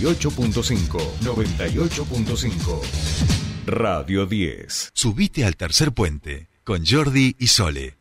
98.5. 98.5. Radio 10. Subite al tercer puente con Jordi y Sole.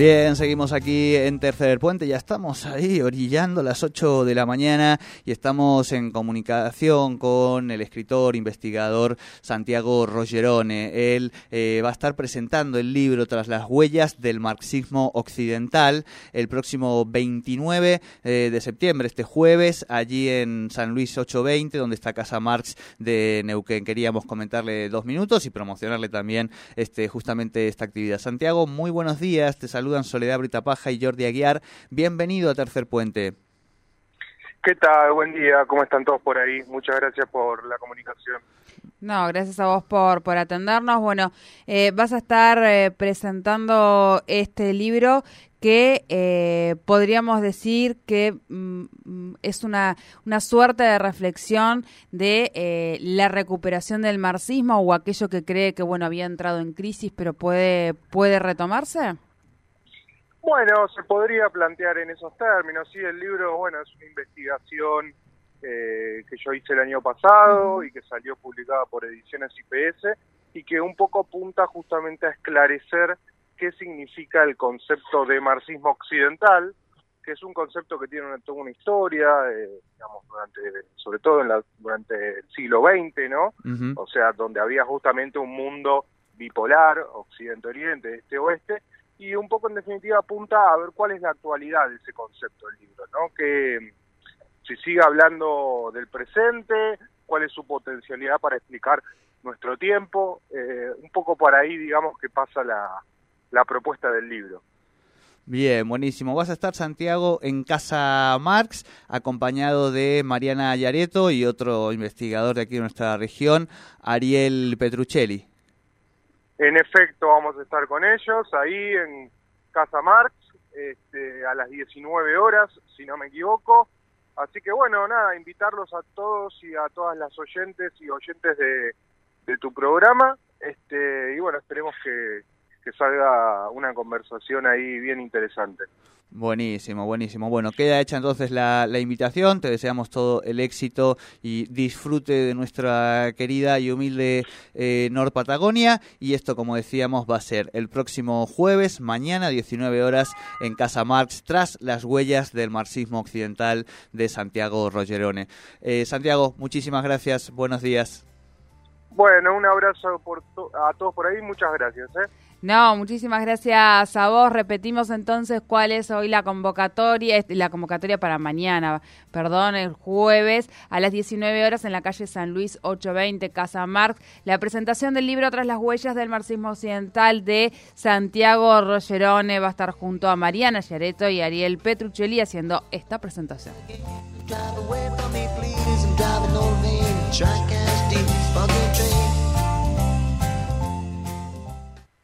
Bien, seguimos aquí en Tercer Puente, ya estamos ahí orillando las 8 de la mañana y estamos en comunicación con el escritor, investigador Santiago Rogerone. Él eh, va a estar presentando el libro Tras las huellas del marxismo occidental el próximo 29 eh, de septiembre, este jueves, allí en San Luis 820, donde está Casa Marx de Neuquén. Queríamos comentarle dos minutos y promocionarle también este, justamente esta actividad. Santiago, muy buenos días, te saludo saludan Soledad Britapaja y Jordi Aguiar. Bienvenido a Tercer Puente. ¿Qué tal? Buen día, ¿cómo están todos por ahí? Muchas gracias por la comunicación. No, gracias a vos por, por atendernos. Bueno, eh, vas a estar eh, presentando este libro que eh, podríamos decir que mm, es una, una suerte de reflexión de la recuperación del marxismo o aquello que cree que bueno había entrado en crisis pero puede puede retomarse. Bueno, se podría plantear en esos términos. Sí, el libro, bueno, es una investigación eh, que yo hice el año pasado y que salió publicada por Ediciones IPS y que un poco apunta justamente a esclarecer qué significa el concepto de marxismo occidental, que es un concepto que tiene una, toda una historia, eh, digamos, durante, sobre todo en la, durante el siglo XX, ¿no? O sea, donde había justamente un mundo bipolar, occidente-oriente, este-oeste, y un poco en definitiva apunta a ver cuál es la actualidad de ese concepto del libro, ¿no? Que si sigue hablando del presente, cuál es su potencialidad para explicar nuestro tiempo, eh, un poco por ahí digamos que pasa la, la propuesta del libro. Bien, buenísimo. Vas a estar, Santiago, en Casa Marx, acompañado de Mariana Yareto y otro investigador de aquí de nuestra región, Ariel Petruccelli. En efecto, vamos a estar con ellos ahí en Casa Marx este, a las 19 horas, si no me equivoco. Así que bueno, nada, invitarlos a todos y a todas las oyentes y oyentes de, de tu programa. Este, y bueno, esperemos que, que salga una conversación ahí bien interesante. Buenísimo, buenísimo. Bueno, queda hecha entonces la, la, invitación. Te deseamos todo el éxito y disfrute de nuestra querida y humilde eh, Nor Patagonia. Y esto, como decíamos, va a ser el próximo jueves, mañana, 19 horas, en Casa Marx, tras las huellas del marxismo occidental de Santiago Rogerone. Eh, Santiago, muchísimas gracias. Buenos días. Bueno, un abrazo por a todos por ahí. Muchas gracias. ¿eh? No, muchísimas gracias a vos. Repetimos entonces cuál es hoy la convocatoria, la convocatoria para mañana, perdón, el jueves a las 19 horas en la calle San Luis 820, Casa Marx, la presentación del libro Tras las huellas del marxismo occidental de Santiago Rogerone va a estar junto a Mariana Yareto y Ariel Petruccelli haciendo esta presentación.